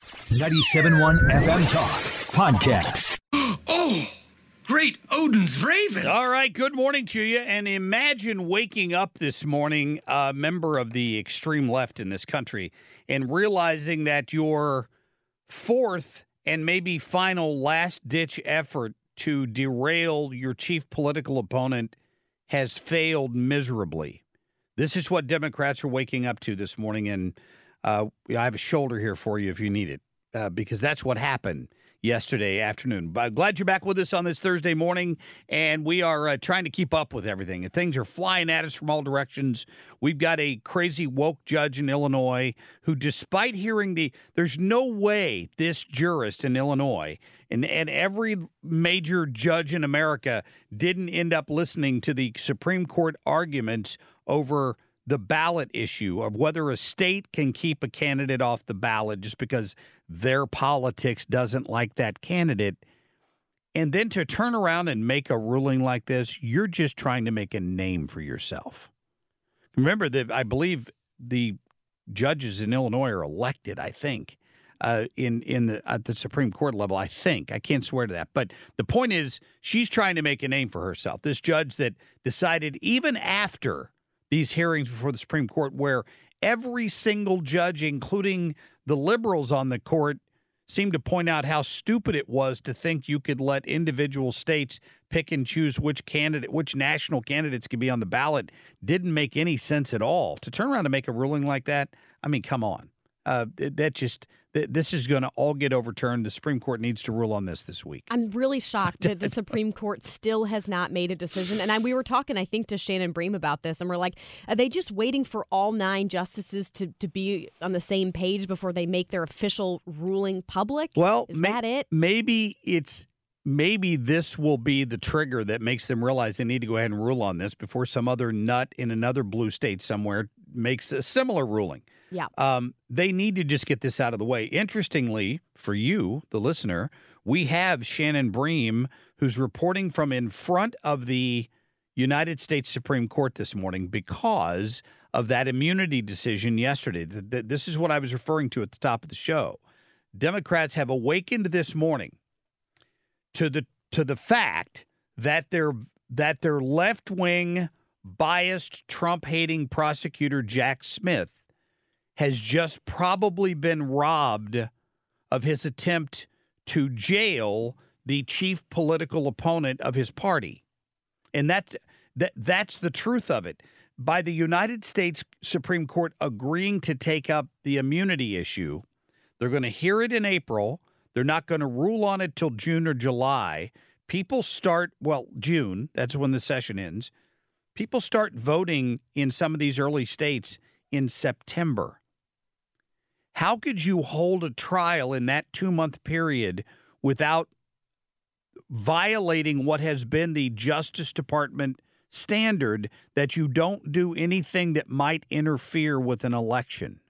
97.1 FM Talk Podcast. Oh, great Odin's Raven. All right, good morning to you. And imagine waking up this morning, a member of the extreme left in this country, and realizing that your fourth and maybe final last ditch effort to derail your chief political opponent has failed miserably. This is what Democrats are waking up to this morning. And uh, I have a shoulder here for you if you need it, uh, because that's what happened yesterday afternoon. But glad you're back with us on this Thursday morning, and we are uh, trying to keep up with everything. Things are flying at us from all directions. We've got a crazy woke judge in Illinois who, despite hearing the, there's no way this jurist in Illinois and, and every major judge in America didn't end up listening to the Supreme Court arguments over the ballot issue of whether a state can keep a candidate off the ballot just because their politics doesn't like that candidate. And then to turn around and make a ruling like this, you're just trying to make a name for yourself. Remember that I believe the judges in Illinois are elected, I think. Uh, in in the at the Supreme Court level, I think I can't swear to that, but the point is she's trying to make a name for herself. This judge that decided even after these hearings before the Supreme Court where every single judge, including the liberals on the court, seemed to point out how stupid it was to think you could let individual states pick and choose which candidate, which national candidates could be on the ballot. Didn't make any sense at all. To turn around and make a ruling like that, I mean, come on. Uh, that just this is going to all get overturned. The Supreme Court needs to rule on this this week. I'm really shocked that the Supreme Court still has not made a decision. And I, we were talking, I think, to Shannon Bream about this, and we're like, are they just waiting for all nine justices to, to be on the same page before they make their official ruling public? Well, is that it? Maybe it's maybe this will be the trigger that makes them realize they need to go ahead and rule on this before some other nut in another blue state somewhere makes a similar ruling. Yeah. Um, they need to just get this out of the way. Interestingly, for you, the listener, we have Shannon Bream, who's reporting from in front of the United States Supreme Court this morning because of that immunity decision yesterday. This is what I was referring to at the top of the show. Democrats have awakened this morning to the to the fact that their that their left wing biased Trump hating prosecutor Jack Smith has just probably been robbed of his attempt to jail the chief political opponent of his party. And that's that that's the truth of it. By the United States Supreme Court agreeing to take up the immunity issue, they're going to hear it in April. They're not going to rule on it till June or July. People start, well, June, that's when the session ends. People start voting in some of these early states in September. How could you hold a trial in that two month period without violating what has been the Justice Department standard that you don't do anything that might interfere with an election.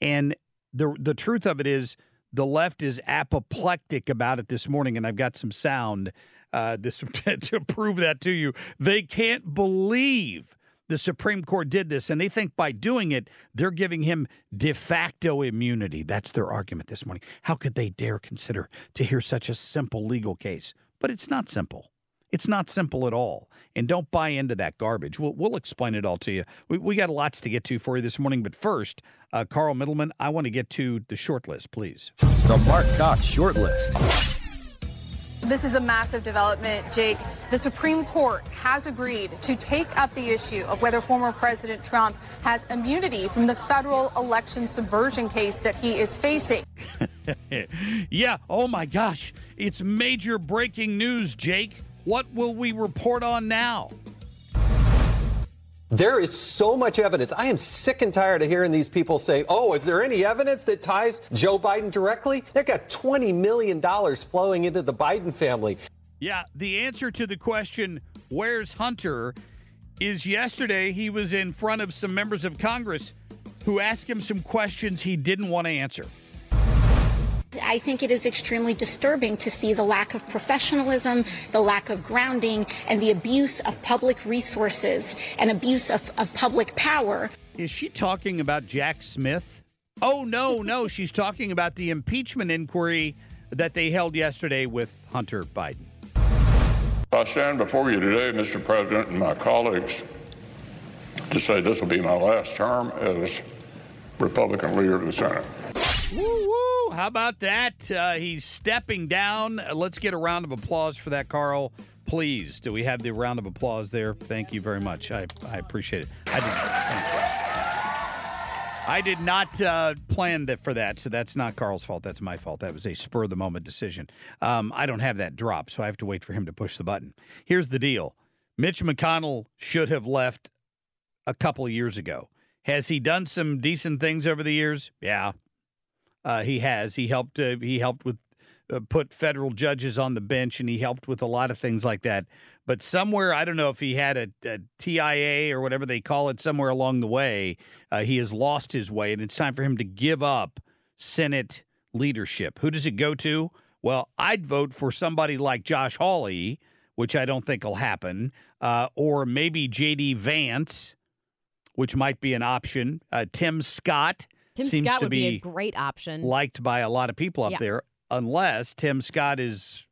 And the the truth of it is the left is apoplectic about it this morning, and I've got some sound uh, this to prove that to you. They can't believe the Supreme Court did this, and they think by doing it, they're giving him de facto immunity. That's their argument this morning. How could they dare consider to hear such a simple legal case? But it's not simple. It's not simple at all. And don't buy into that garbage. We'll, we'll explain it all to you. We, we got lots to get to for you this morning. But first, uh, Carl Middleman, I want to get to the short list, please. The Marc Cox short list. This is a massive development, Jake. The Supreme Court has agreed to take up the issue of whether former President Trump has immunity from the federal election subversion case that he is facing. yeah, oh my gosh. It's major breaking news, Jake. What will we report on now? There is so much evidence. I am sick and tired of hearing these people say, oh, is there any evidence that ties Joe Biden directly? They've got $20 million flowing into the Biden family. Yeah, the answer to the question, where's Hunter, is yesterday he was in front of some members of Congress who asked him some questions he didn't want to answer. I think it is extremely disturbing to see the lack of professionalism, the lack of grounding, and the abuse of public resources and abuse of, of public power. Is she talking about Jack Smith? Oh, no, no. She's talking about the impeachment inquiry that they held yesterday with Hunter Biden. I stand before you today, Mr. President, and my colleagues to say this will be my last term as Republican leader of the Senate. Woo woo! How about that? Uh, he's stepping down. Let's get a round of applause for that, Carl. Please, do we have the round of applause there? Thank you very much. I, I appreciate it. I did, I did not uh, plan that for that, so that's not Carl's fault. That's my fault. That was a spur of the moment decision. Um, I don't have that drop, so I have to wait for him to push the button. Here's the deal: Mitch McConnell should have left a couple years ago. Has he done some decent things over the years? Yeah, uh, he has. He helped. Uh, he helped with uh, put federal judges on the bench, and he helped with a lot of things like that. But somewhere, I don't know if he had a, a TIA or whatever they call it. Somewhere along the way, uh, he has lost his way, and it's time for him to give up Senate leadership. Who does it go to? Well, I'd vote for somebody like Josh Hawley, which I don't think will happen, uh, or maybe J.D. Vance, which might be an option. Uh, Tim Scott Tim seems Scott to would be, a great option. liked by a lot of people up Yeah. there, unless Tim Scott is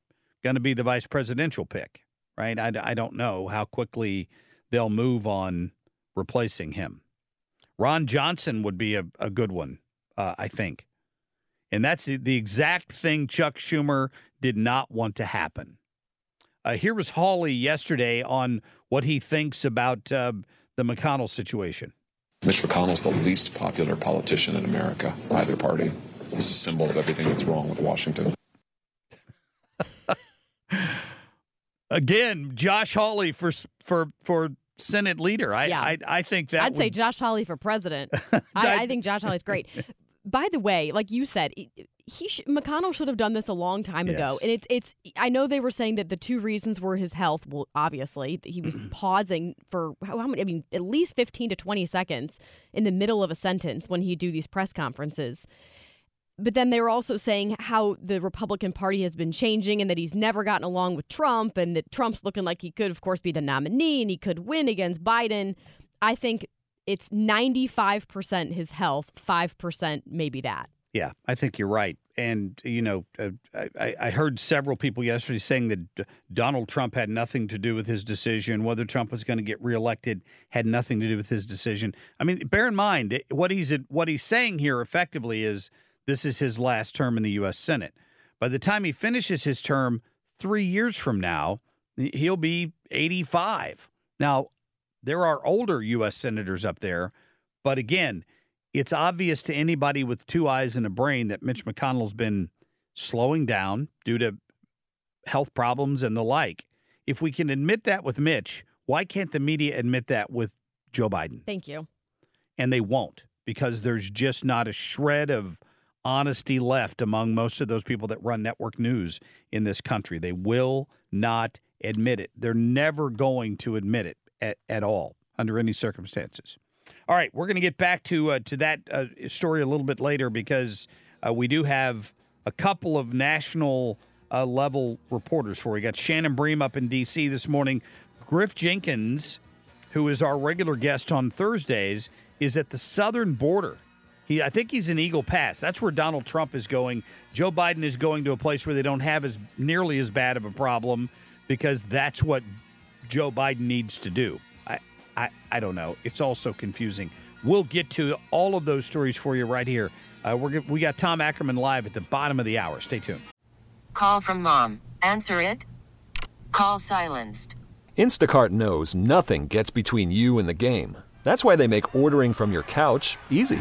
going to be the vice presidential pick, right? I, I don't know how quickly they'll move on replacing him. Ron Johnson would be a, a good one, uh, I think. And that's the, the exact thing Chuck Schumer did not want to happen. Uh, here was Hawley yesterday on what he thinks about uh, the McConnell situation. Mitch McConnell's the least popular politician in America, either party. He's a symbol of everything that's wrong with Washington. Again, Josh Hawley for for for Senate leader. I Yeah. I, I think that I'd say Josh Hawley for president. I, I think Josh Hawley's great. By the way, like you said, he sh- McConnell should have done this a long time ago. And it's it's I know they were saying that the two reasons were his health. Well, obviously, he was pausing for how, how many? I mean, at least fifteen to twenty seconds in the middle of a sentence when he'd do these press conferences. But then they were also saying how the Republican Party has been changing and that he's never gotten along with Trump and that Trump's looking like he could, of course, be the nominee and he could win against Biden. I think it's 95% his health, 5% maybe that. Yeah, I think you're right. And, you know, uh, I, I heard several people yesterday saying that Donald Trump had nothing to do with his decision. Whether Trump was going to get reelected had nothing to do with his decision. I mean, bear in mind what he's what he's saying here effectively is this is his last term in the U.S. Senate. By the time he finishes his term three years from now, he'll be 85. Now, there are older U.S. senators up there, but again, it's obvious to anybody with two eyes and a brain that Mitch McConnell's been slowing down due to health problems and the like. If we can admit that with Mitch, why can't the media admit that with Joe Biden? Thank you. And they won't because there's just not a shred of honesty left among most of those people that run network news in this country. They will not admit it. They're never going to admit it at, at all under any circumstances. All right, we're going to get back to uh, to that uh, story a little bit later because uh, we do have a couple of national uh, level reporters for. We got Shannon Bream up in D.C. this morning. Griff Jenkins, who is our regular guest on Thursdays, is at the southern border. He, I think he's in Eagle Pass. That's where Donald Trump is going. Joe Biden is going to a place where they don't have as nearly as bad of a problem because that's what Joe Biden needs to do. I, I, I don't know. It's all so confusing. We'll get to all of those stories for you right here. Uh, we're we got Tom Ackerman live at the bottom of the hour. Stay tuned. Call from mom. Answer it. Call silenced. Instacart knows nothing gets between you and the game. That's why they make ordering from your couch easy.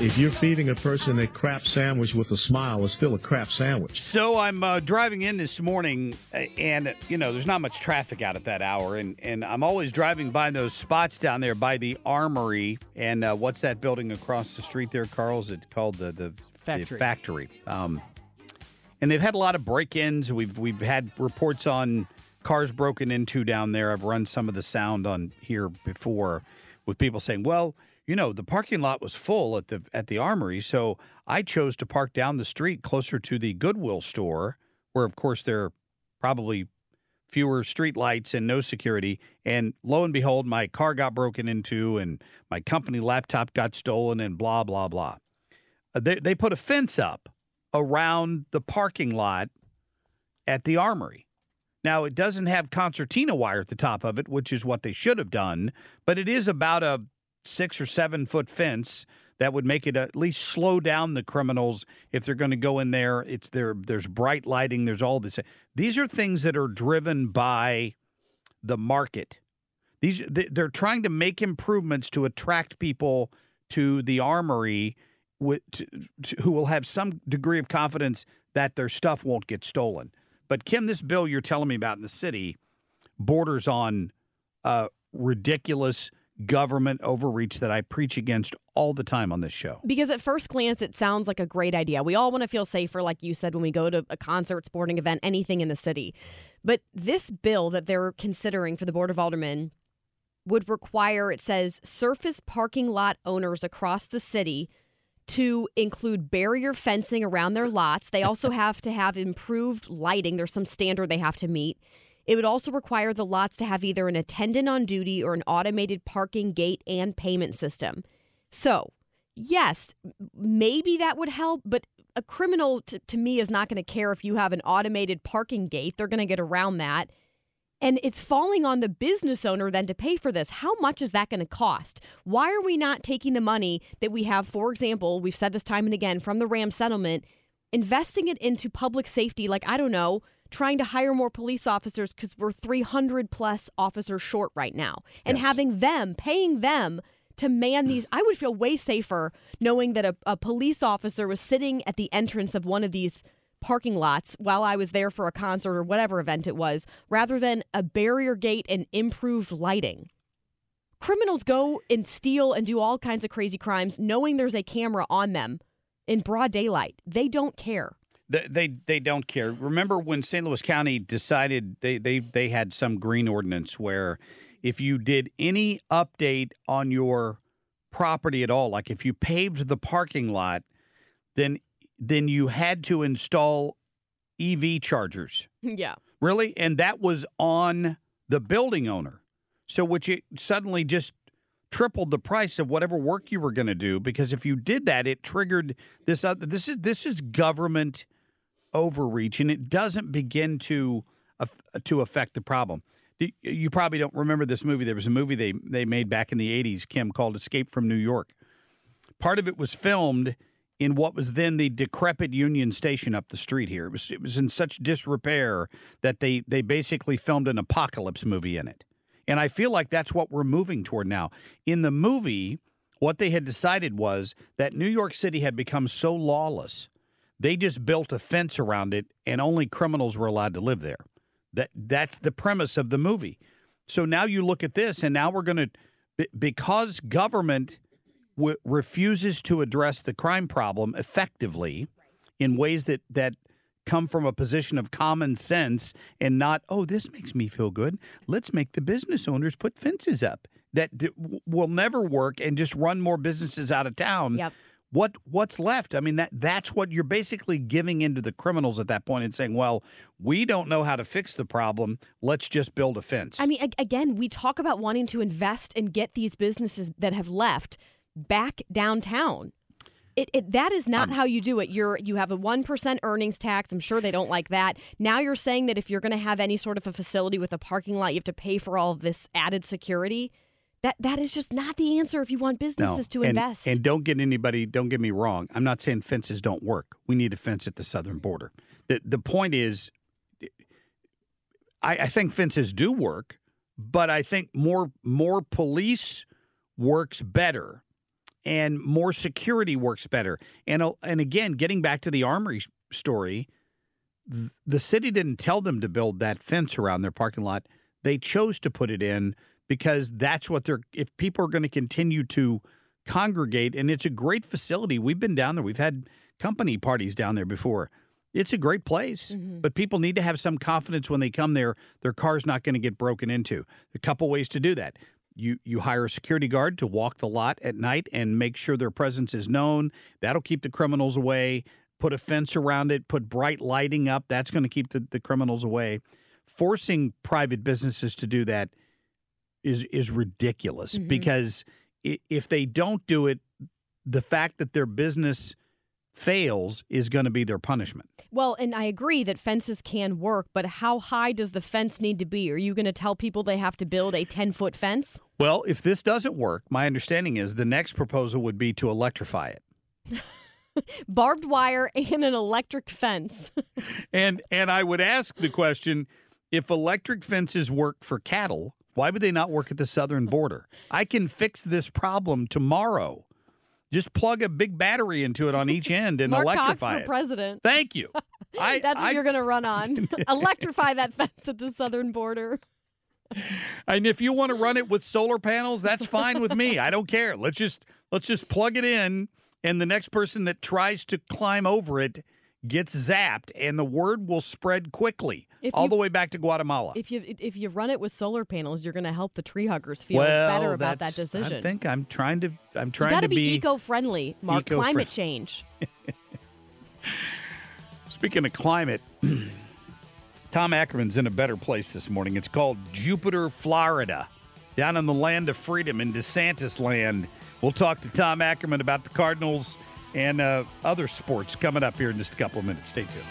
If you're feeding a person a crap sandwich with a smile, it's still a crap sandwich. So I'm uh, driving in this morning, uh, and you know, there's not much traffic out at that hour, and and I'm always driving by those spots down there by the Armory, and uh, what's that building across the street there, Carl? Is it called the the factory? The factory. Um, and they've had a lot of break-ins. We've we've had reports on cars broken into down there. I've run some of the sound on here before with people saying, "Well." You know the parking lot was full at the at the armory so i chose to park down the street closer to the goodwill store where of course there are probably fewer street lights and no security and lo and behold my car got broken into and my company laptop got stolen and blah blah blah. Uh, they, they put a fence up around the parking lot at the armory. Now it doesn't have concertina wire at the top of it which is what they should have done but it is about a six or seven foot fence that would make it at least slow down the criminals if they're going to go in there. It's there. There's bright lighting. There's all this. These are things that are driven by the market. These they're trying to make improvements to attract people to the armory with to, to, who will have some degree of confidence that their stuff won't get stolen. But Kim, this bill you're telling me about in the city borders on uh, ridiculous government overreach that I preach against all the time on this show. Because at first glance, it sounds like a great idea. We all want to feel safer, like you said, when we go to a concert, sporting event, anything in the city. But this bill that they're considering for the Board of Aldermen would require, it says, surface parking lot owners across the city to include barrier fencing around their lots. They also have to have improved lighting. There's some standard they have to meet. It would also require the lots to have either an attendant on duty or an automated parking gate and payment system. So, yes, maybe that would help, but a criminal t- to me is not going to care if you have an automated parking gate. They're going to get around that. And it's falling on the business owner then to pay for this. How much is that going to cost? Why are we not taking the money that we have, for example, we've said this time and again from the Ram settlement, investing it into public safety, like, I don't know, trying to hire more police officers because we're 300 plus officers short right now. And yes. having them paying them to man these i would feel way safer knowing that a, a, police officer was sitting at the entrance of one of these parking lots while i was there for a concert or whatever event it was rather than a barrier gate and improved lighting. Criminals go and steal and do all kinds of crazy crimes knowing there's a camera on them in broad daylight. They don't care they, they they don't care. Remember when St. Louis County decided they they they had some green ordinance where if you did any update on your property at all, like if you paved the parking lot, then then you had to install EV chargers. Yeah. Really? And that was on the building owner. So which it suddenly just tripled the price of whatever work you were going to do because if you did that, it triggered this. Other, this is this is government overreach, and it doesn't begin to aff- to affect the problem. You- You probably don't remember this movie. There was a movie they they made back in the '80s, Kim, called "Escape from New York." Part of it was filmed in what was then the decrepit Union Station up the street here. It was it was in such disrepair that they they basically filmed an apocalypse movie in it. And I feel like that's what we're moving toward now. In the movie, what they had decided was that New York City had become so lawless, they just built a fence around it and only criminals were allowed to live there. That that's the premise of the movie. So now you look at this and now we're going to because government w- refuses to address the crime problem effectively in ways that that come from a position of common sense and not oh this makes me feel good let's make the business owners put fences up that d- will never work and just run more businesses out of town Yep. What what's left i mean that that's what you're basically giving into the criminals at that point and saying well we don't know how to fix the problem let's just build a fence I mean, again, we talk about wanting to invest and get these businesses that have left back downtown. It, it, that is Um, not how you do it. You're you have a one percent earnings tax. I'm sure they don't like that. Now you're saying that if you're going to have any sort of a facility with a parking lot, you have to pay for all of this added security. That that is just not the answer if you want businesses to and, invest. And don't get anybody, don't get me wrong. I'm not saying fences don't work. We need a fence at the southern border. The the point is, I, I think fences do work, but I think more more police works better, and more security works better. And uh, and again, getting back to the armory story, the city didn't tell them to build that fence around their parking lot. They chose to put it in because that's what they're. If people are going to continue to congregate, and it's a great facility. We've been down there. We've had company parties down there before. It's a great place, mm-hmm. but people need to have some confidence when they come there. Their car's not going to get broken into. A couple ways to do that. You you hire a security guard to walk the lot at night and make sure their presence is known. That'll keep the criminals away. Put a fence around it. Put bright lighting up. That's going to keep the, the criminals away. Forcing private businesses to do that is is ridiculous Mhm. because if they don't do it, the fact that their business fails is going to be their punishment. Well, and I agree that fences can work, but how high does the fence need to be? Are you going to tell people they have to build a 10 foot fence? Well, if this doesn't work, my understanding is the next proposal would be to electrify it. Barbed wire and an electric fence. And and I would ask the question, if electric fences work for cattle, why would they not work at the southern hmm. border? I can fix this problem tomorrow. Just plug a big battery into it on each end and Marc Cox electrify for it. president. Thank you. I, That's what I- you're going to run on. Electrify that fence at the southern border. And if you want to run it with solar panels, that's fine with me. I don't care. Let's just let's just plug it in and the next person that tries to climb over it gets zapped and the word will spread quickly If all you- the way back to Guatemala. If you if you run it with solar panels, you're going to help the tree huggers feel well, better about that decision. I think I'm trying to I'm trying got to to be, eco-friendly, Marc. eco-friendly. Climate change. Speaking of climate, Tom Ackerman's in a better place this morning. It's called Jupiter, Florida, down in the land of freedom in DeSantis land. We'll talk to Tom Ackerman about the Cardinals and uh, other sports coming up here in just a couple of minutes. Stay tuned.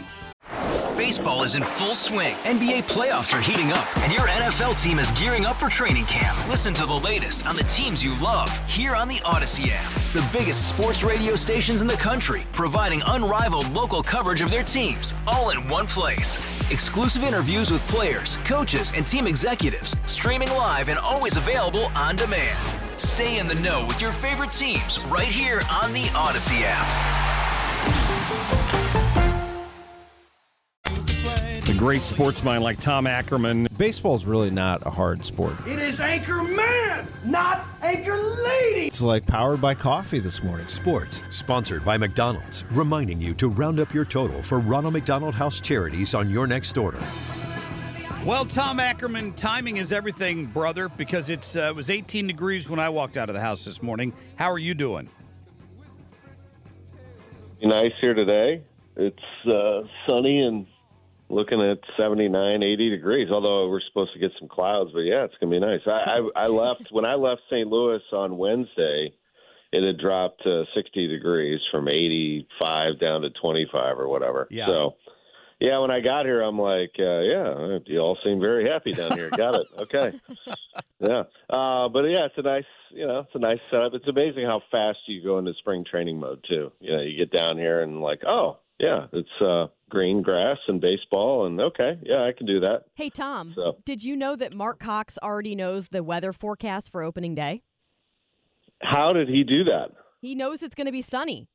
Baseball is in full swing. NBA playoffs are heating up, and your NFL team is gearing up for training camp. Listen to the latest on the teams you love here on the Audacy app. The biggest sports radio stations in the country, providing unrivaled local coverage of their teams, all in one place. Exclusive interviews with players, coaches, and team executives, streaming live and always available on demand. Stay in the know with your favorite teams right here on the Audacy app. A great sports mind like Tom Ackerman. Baseball's really not a hard sport. It is Anchor Man, not Anchor Lady. It's like powered by coffee this morning. Sports, sponsored by McDonald's, reminding you to round up your total for Ronald McDonald House charities on your next order. Well, Tom Ackerman, timing is everything, brother, because it's uh, it was 18 degrees when I walked out of the house this morning. How are you doing? nice here today. It's uh, sunny and looking at 79, 80 degrees. Although we're supposed to get some clouds, but yeah, it's gonna be nice. I I, I left when I left St. Louis on Wednesday. It had dropped to 60 degrees from 85 down to 25 or whatever. Yeah. So, yeah, when I got here, I'm like, uh, yeah, you all seem very happy down here. got it. Okay. Yeah. Uh, but yeah, it's a nice, you know, it's a nice setup. It's amazing how fast you go into spring training mode too. You know, you get down here and like, oh, yeah, it's uh, green grass and baseball, and okay, yeah, I can do that. Hey, Tom, So- did you know that Marc Cox already knows the weather forecast for opening day? How did he do that? He knows it's going to be sunny.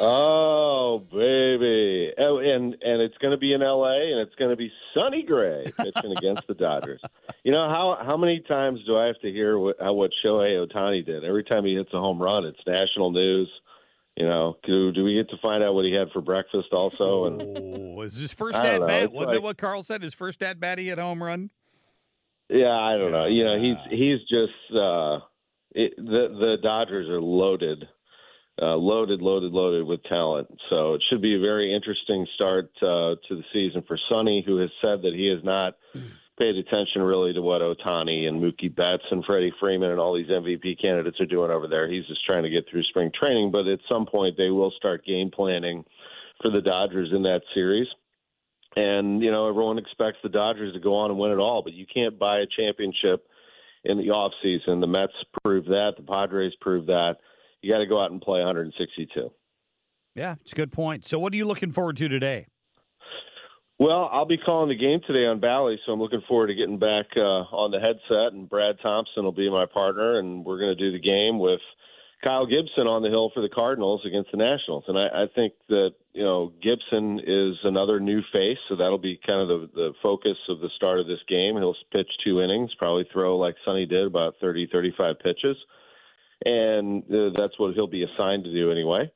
Oh, baby. Oh, and and it's going to be in L.A. and it's going to be Sonny Gray pitching against the Dodgers. You know how how many times do I have to hear what how, what Shohei Ohtani did? Every time he hits a home run, it's national news. You know, do do we get to find out what he had for breakfast also? And Oh, is his first at know. bat? Wasn't that like- what Carl said? His first at bat, he hit a home run. Yeah, I don't know. You know, he's he's just uh, it, the the Dodgers are loaded, uh, loaded, loaded, loaded with talent. So it should be a very interesting start uh, to the season for Sonny, who has said that he has not paid attention really to what Ohtani and Mookie Betts and Freddie Freeman and all these MVP candidates are doing over there. He's just trying to get through spring training, but at some point they will start game planning for the Dodgers in that series. And, you know, everyone expects the Dodgers to go on and win it all, but you can't buy a championship in the off season. The Mets proved that, the Padres proved that. You got to go out and play 162. Yeah, it's a good point. So, what are you looking forward to today? Well, I'll be calling the game today on Bally, so I'm looking forward to getting back uh, on the headset. And Brad Thompson will be my partner, and we're going to do the game with Kyle Gibson on the hill for the Cardinals against the Nationals. And I, I think that you know Gibson is another new face, so that'll be kind of the, the focus of the start of this game. He'll pitch two innings, probably throw like Sonny did, about 30, 35 pitches, and uh, that's what he'll be assigned to do anyway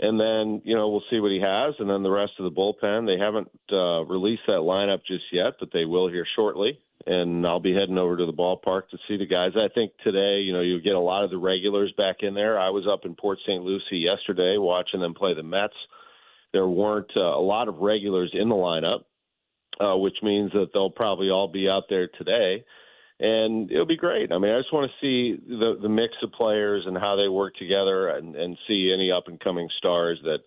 and then you know we'll see what he has, and then the rest of the bullpen. They haven't uh, released that lineup just yet, but they will here shortly. And I'll be heading over to the ballpark to see the guys. I think today, you know, you'll get a lot of the regulars back in there. I was up in Port St. Lucie yesterday watching them play the Mets. There weren't uh, a lot of regulars in the lineup, uh, which means that they'll probably all be out there today and it'll be great. I mean, I just want to see the the mix of players and how they work together, and, and see any up and coming stars that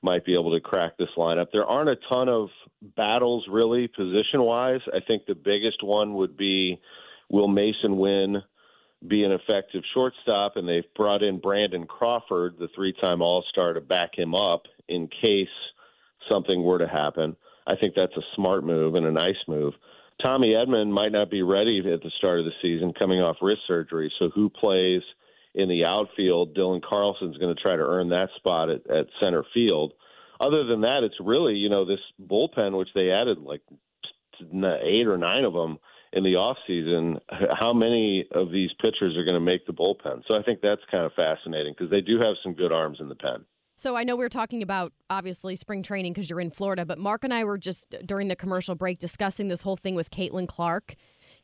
might be able to crack this lineup. There aren't a ton of battles really position wise. I think the biggest one would be will Masyn Winn be an effective shortstop, and they've brought in Brandon Crawford, the three time All Star, to back him up in case something were to happen. I think that's a smart move and a nice move. Tommy Edman might not be ready at the start of the season coming off wrist surgery. So who plays in the outfield? Dylan Carlson's going to try to earn that spot at, at center field. Other than that, it's really, you know, this bullpen, which they added like eight or nine of them in the off season. How many of these pitchers are going to make the bullpen? So I think that's kind of fascinating because they do have some good arms in the pen. So I know we are talking about obviously spring training because you're in Florida, but Marc and I were just during the commercial break discussing this whole thing with Caitlin Clark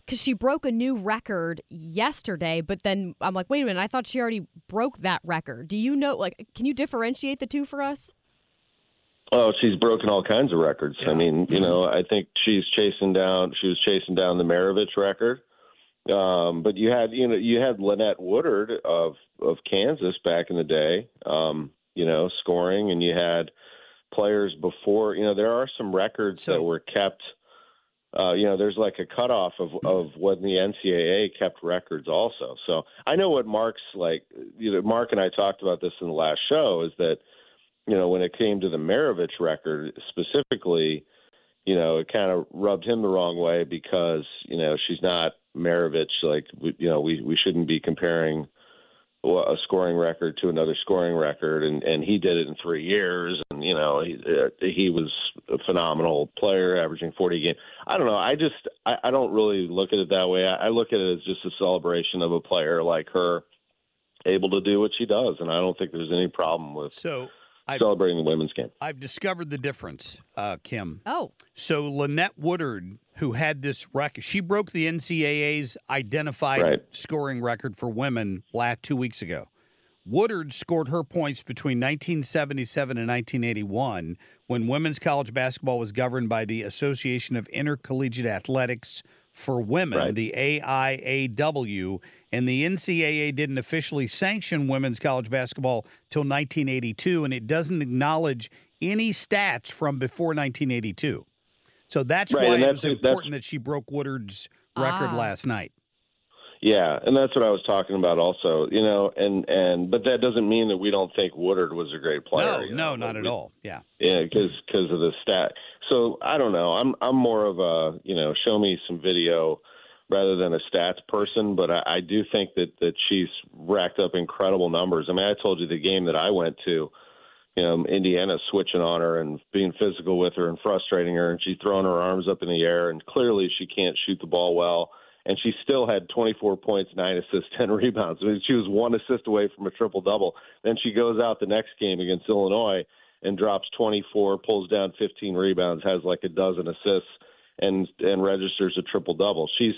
because she broke a new record yesterday. But then I'm like, wait a minute, I thought she already broke that record. Do you know? Like, can you differentiate the two for us? Oh, she's broken all kinds of records. I mean, you know, I think she's chasing down. She was chasing down the Maravich record. Um, but you had, you know, you had Lynette Woodard of of Kansas back in the day. Um, you know, scoring, and you had players before. You know, there are some records that were kept. Uh, you know, there's like a cutoff of of when the NCAA kept records also. So I know what Marc's like. You know, Marc and I talked about this in the last show. Is that you know when it came to the Maravich record specifically, you know, it kind of rubbed him the wrong way because you know she's not Maravich. Like you know, we we shouldn't be comparing a scoring record to another scoring record, and and he did it in three years, and you know he uh, he was a phenomenal player, averaging forty games. I don't know. I just I, I don't really look at it that way. I, I look at it as just a celebration of a player like her able to do what she does, and I don't think there's any problem with so celebrating the women's game. I've discovered the difference, uh, Kim. Oh. So Lynette Woodard, who had this record, she broke the NCAA's identified Right. scoring record for women last two weeks ago. Woodard scored her points between 1977 and 1981 when women's college basketball was governed by the Association of Intercollegiate Athletics for Women, Right. the AIAW, and the NCAA didn't officially sanction women's college basketball till 1982, and it doesn't acknowledge any stats from before 1982. So that's Right, why and it was important that she broke Woodard's record Ah. last night. Yeah, and that's what I was talking about also. You know, and and but that doesn't mean that we don't think Woodard was a great player. No, you no, not at all. Yeah. Yeah, because cuz of the stat. So I don't know. I'm I'm more of a you know show me some video rather than a stats person. But I, I do think that that she's racked up incredible numbers. I mean, I told you the game that I went to. You know, Indiana switching on her and being physical with her and frustrating her, and she's throwing her arms up in the air, and clearly she can't shoot the ball well. And she still had 24 points, nine assists, 10 rebounds. I mean, she was one assist away from a triple double. Then she goes out the next game against Illinois and drops 24, pulls down 15 rebounds, has like a dozen assists, and and registers a triple double. She's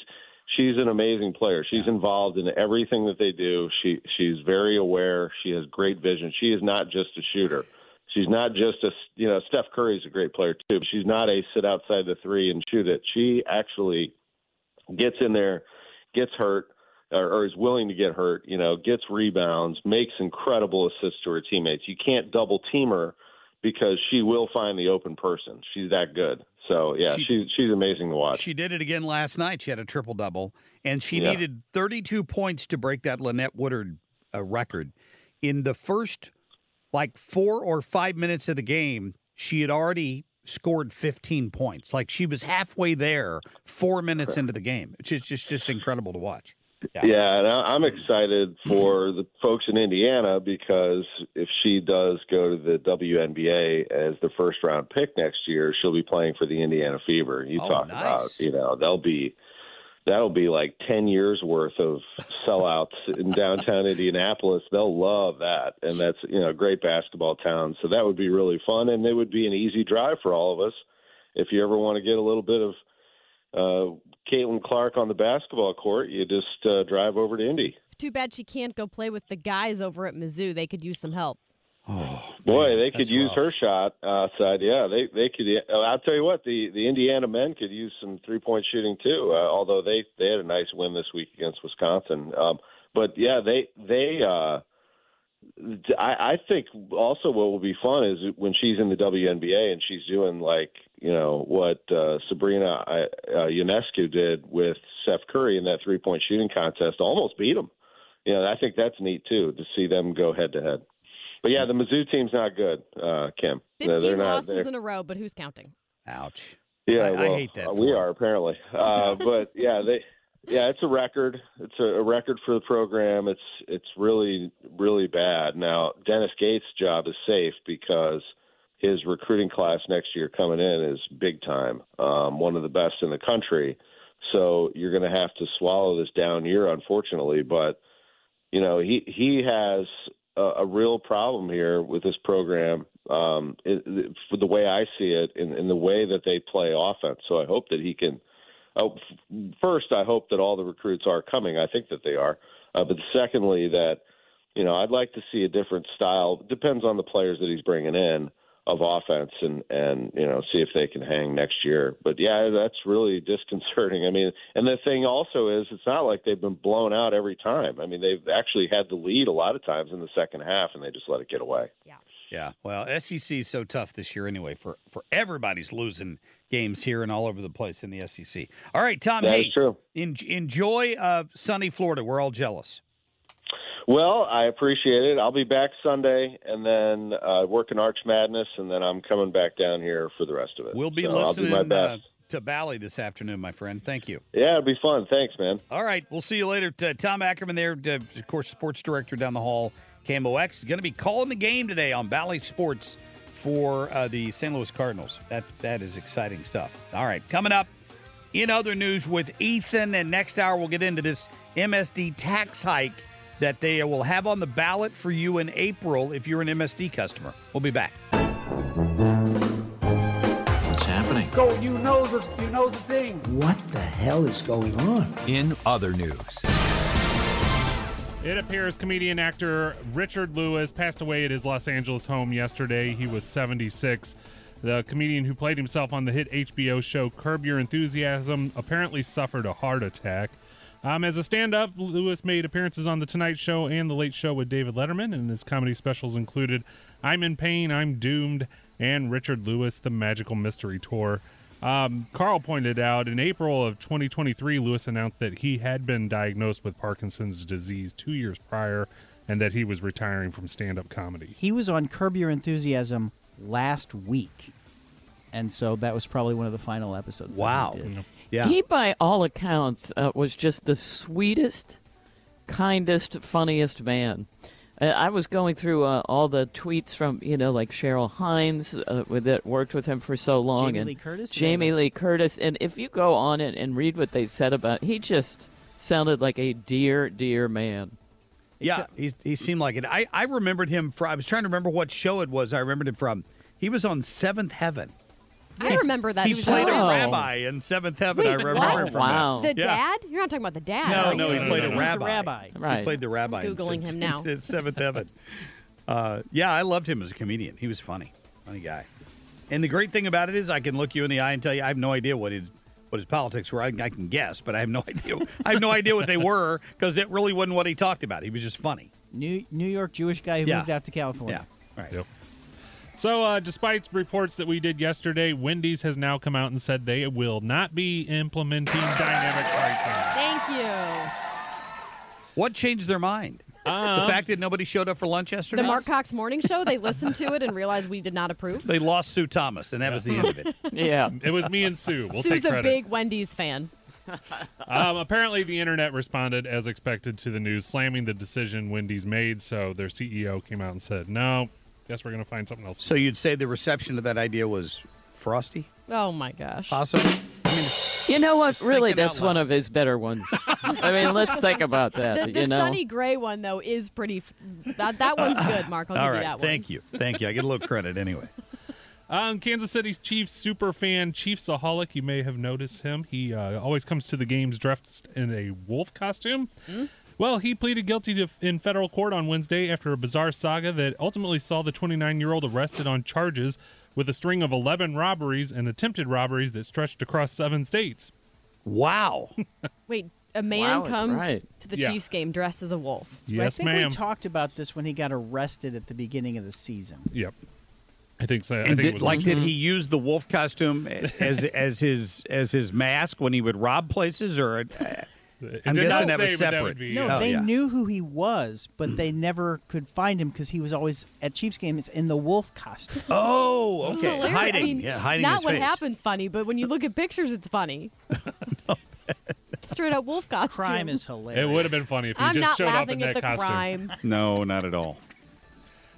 she's an amazing player. She's involved in everything that they do. She she's very aware. She has great vision. She is not just a shooter. She's not just a you know Steph Curry's a great player too. She's not a sit outside the three and shoot it. She actually gets in there, gets hurt, or, or is willing to get hurt. You know, gets rebounds, makes incredible assists to her teammates. You can't double team her because she will find the open person. She's that good. So yeah, She- she's she's amazing to watch. She did it again last night. She had a triple double, and she Yeah. needed 32 points to break that Lynette Woodard uh, record. In the first, like four or five minutes of the game, she had already scored 15 points. Like she was halfway there, four minutes into the game. It's just just, just incredible to watch. Yeah, and I- I'm excited for the folks in Indiana because if she does go to the WNBA as the first round pick next year, she'll be playing for the Indiana Fever. You Oh, talk nice. about, you know, they'll be that'll be like 10 years worth of sellouts in downtown Indianapolis. They'll love that. And that's, you know, a great basketball town. So that would be really fun and it would be an easy drive for all of us if you ever want to get a little bit of uh, Caitlin Clark on the basketball court, you just uh, drive over to Indy. Too bad she can't go play with the guys over at Mizzou. They could use some help. Boy, they could use rough. her shot outside. Yeah, they they could. uh, I'll tell you what, the the Indiana men could use some three point shooting too. Uh, although they they had a nice win this week against Wisconsin. Um, but yeah, they they. Uh, I, I think also what will be fun is when she's in the WNBA and she's doing like you know what uh, Sabrina uh, uh, Ionescu did with Steph Curry in that three point shooting contest, almost beat him. You know, I think that's neat too to see them go head to head. But yeah, the Mizzou team's not good, uh, Kim. No, 15 they're not. losses they're- in a row, but who's counting? Ouch. yeah, I- I hate that uh, we them. are apparently, uh, but yeah, they, yeah, it's a record. It's a, a record for the program. It's it's really really bad. Now Dennis Gates' job is safe because his recruiting class next year coming in is big time, um, one of the best in the country. So you're going to have to swallow this down year, unfortunately. But you know he he has a, real problem here with this program um, it, it- for the way I see it in, in the way that they play offense. So I hope that he can. F- first, I hope that all the recruits are coming. I think that they are. Uh, but secondly, that you know I'd like to see a different style. Depends on the players that he's bringing in of offense, and and you know see if they can hang next year. But yeah, that's really disconcerting. I mean, and the thing also is, it's not like they've been blown out every time. I mean, they've actually had the lead a lot of times in the second half, and they just let it get away. Yeah. Yeah. Well, SEC is so tough this year anyway. For for everybody's losing games here and all over the place in the SEC. All right, Tom. That hey, true. En- enjoy uh, sunny Florida. We're all jealous. Well, I appreciate it. I'll be back Sunday, and then uh, working Arch Madness, and then I'm coming back down here for the rest of it. We'll be So I'll do listening uh, to Bally this afternoon, my friend. Thank you. yeah, it'll be fun. Thanks, man. All right, we'll see you later. T- Tom Ackerman there, uh, of course, sports director down the hall. KMOX is going to be calling the game today on Bally Sports for uh, the St. Louis Cardinals. That that is exciting stuff. All right, coming up in other news with Ethan, and next hour we'll get into this MSD tax hike that they will have on the ballot for you in April if you're an MSD customer. We'll be back. What's happening? Go, you know the you know the thing. What the hell is going on? In other news, It appears comedian actor Richard Lewis passed away at his Los Angeles home yesterday. He was 76. The comedian who played himself on the hit HBO show Curb Your Enthusiasm apparently suffered a heart attack. Um, as a stand up, Lewis made appearances on The Tonight Show and The Late Show with David Letterman, and his comedy specials included I'm in Pain, I'm Doomed, and Richard Lewis, The Magical Mystery Tour. Um, Carl pointed out in April of 2023, Lewis announced that he had been diagnosed with Parkinson's disease two years prior and that he was retiring from stand up comedy. He was on Curb Your Enthusiasm last week. And so that was probably one of the final episodes. that he Wow. Did. Yeah. He, by all accounts, uh, was just the sweetest, kindest, funniest man. Uh, I was going through uh, all the tweets from, you know, like Cheryl Hines, uh, with that worked with him for so long, Jamie and Lee Curtis? Jamie Yeah. Lee Curtis. And if you go on it and read what they said about, he just sounded like a dear, dear man. Yeah, he, he seemed like it. I, I remembered him from, I was trying to remember what show it was. I remembered him from. He was on Seventh Heaven. I remember that. He was played a rabbi in Seventh Heaven. Wait, I remember what? from that. The Yeah. dad? You're not talking about the dad. No, no, he played a He was rabbi. the rabbi. He played the rabbi. in Googling Six- him now. in Seventh Heaven. Uh, yeah, I loved him as a comedian. He was funny, funny guy. And the great thing about it is, I can look you in the eye and tell you I have no idea what his what his politics were. I, I can guess, but I have no idea. I have no idea what they were because it really wasn't what he talked about. He was just funny. New New York Jewish guy who Yeah. moved out to California. Yeah. Right. Yep. So, uh, despite reports that we did yesterday, Wendy's has now come out and said they will not be implementing dynamic pricing. Thank you. What changed their mind? Um, the fact that nobody showed up for lunch yesterday. The Marc Cox Morning Show. They listened to it and realized we did not approve. They lost Sue Thomas, and that was the end of it. Yeah. It was me and Sue. We'll Sue's take a big Wendy's fan. um, apparently, the internet responded as expected to the news, slamming the decision Wendy's made. So their CEO came out and said, "No, guess we're going to find something else." So you'd say the reception of that idea was frosty, Oh my gosh. possibly? I mean, You know what? Really, that's one of his better ones. I mean, let's think about that. The, the you know, sunny gray one though is pretty. F- that that one's good, Marc. I'll all give right. you that one. Thank you, thank you. I get a little credit anyway. Um, Kansas City's Chiefs super fan, Chiefsaholic. You may have noticed him. He uh, always comes to the games dressed in a wolf costume. Well, he pleaded guilty to, in federal court on Wednesday after a bizarre saga that ultimately saw the 29 year old arrested on charges with a string of 11 robberies and attempted robberies that stretched across seven states. Wow. Wait, a man Wow comes right. to the Yeah. Chiefs game dressed as a wolf. But I think we talked about this when he got arrested at the beginning of the season. Yep. I think so. I And think it did, was like, did he use the wolf costume as as his as his mask when he would rob places, or uh, I'm did guessing not that say, was but that separate. would be- No, Oh, they yeah. knew who he was, but they never could find him because he was always at Chiefs games in the wolf costume. Oh, okay, hiding, I mean, yeah, hiding Not his what face. happens funny, but when you look at pictures, it's funny. Straight up wolf costume. Crime is hilarious. It would have been funny if he I'm just showed up in laughing at that the costume. crime. No, not at all.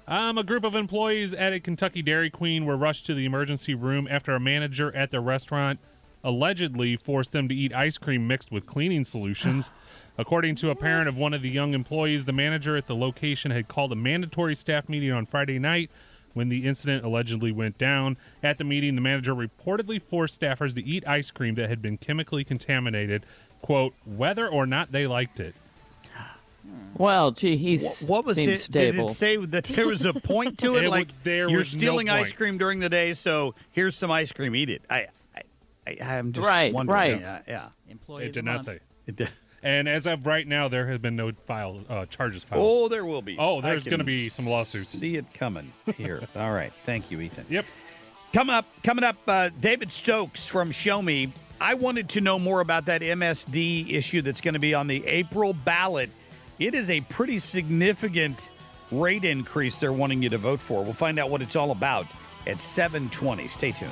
Um, a group of employees at a Kentucky Dairy Queen were rushed to the emergency room after a manager at the restaurant allegedly forced them to eat ice cream mixed with cleaning solutions. According to a parent of one of the young employees, the manager at the location had called a mandatory staff meeting on Friday night when the incident allegedly went down. At the meeting, the manager reportedly forced staffers to eat ice cream that had been chemically contaminated, quote, whether or not they liked it. well, gee, he's What, what was seems it? stable. Did it say that there was a point to it? It like was- there you're was no stealing ice cream during the day, so here's some ice cream. Eat it. I, I, I I'm just Right, wondering. right. Yeah, yeah. Employee It of the did not month. say. It did. And as of right now, there has been no file uh, charges filed. Oh, there will be. Oh, there's going to be some lawsuits. See it coming here. All right. Thank you, Ethan. Yep. Come up, coming up, uh, David Stokes from Show Me. I wanted to know more about that MSD issue that's going to be on the April ballot. It is a pretty significant rate increase they're wanting you to vote for. We'll find out what it's all about at 720. Stay tuned.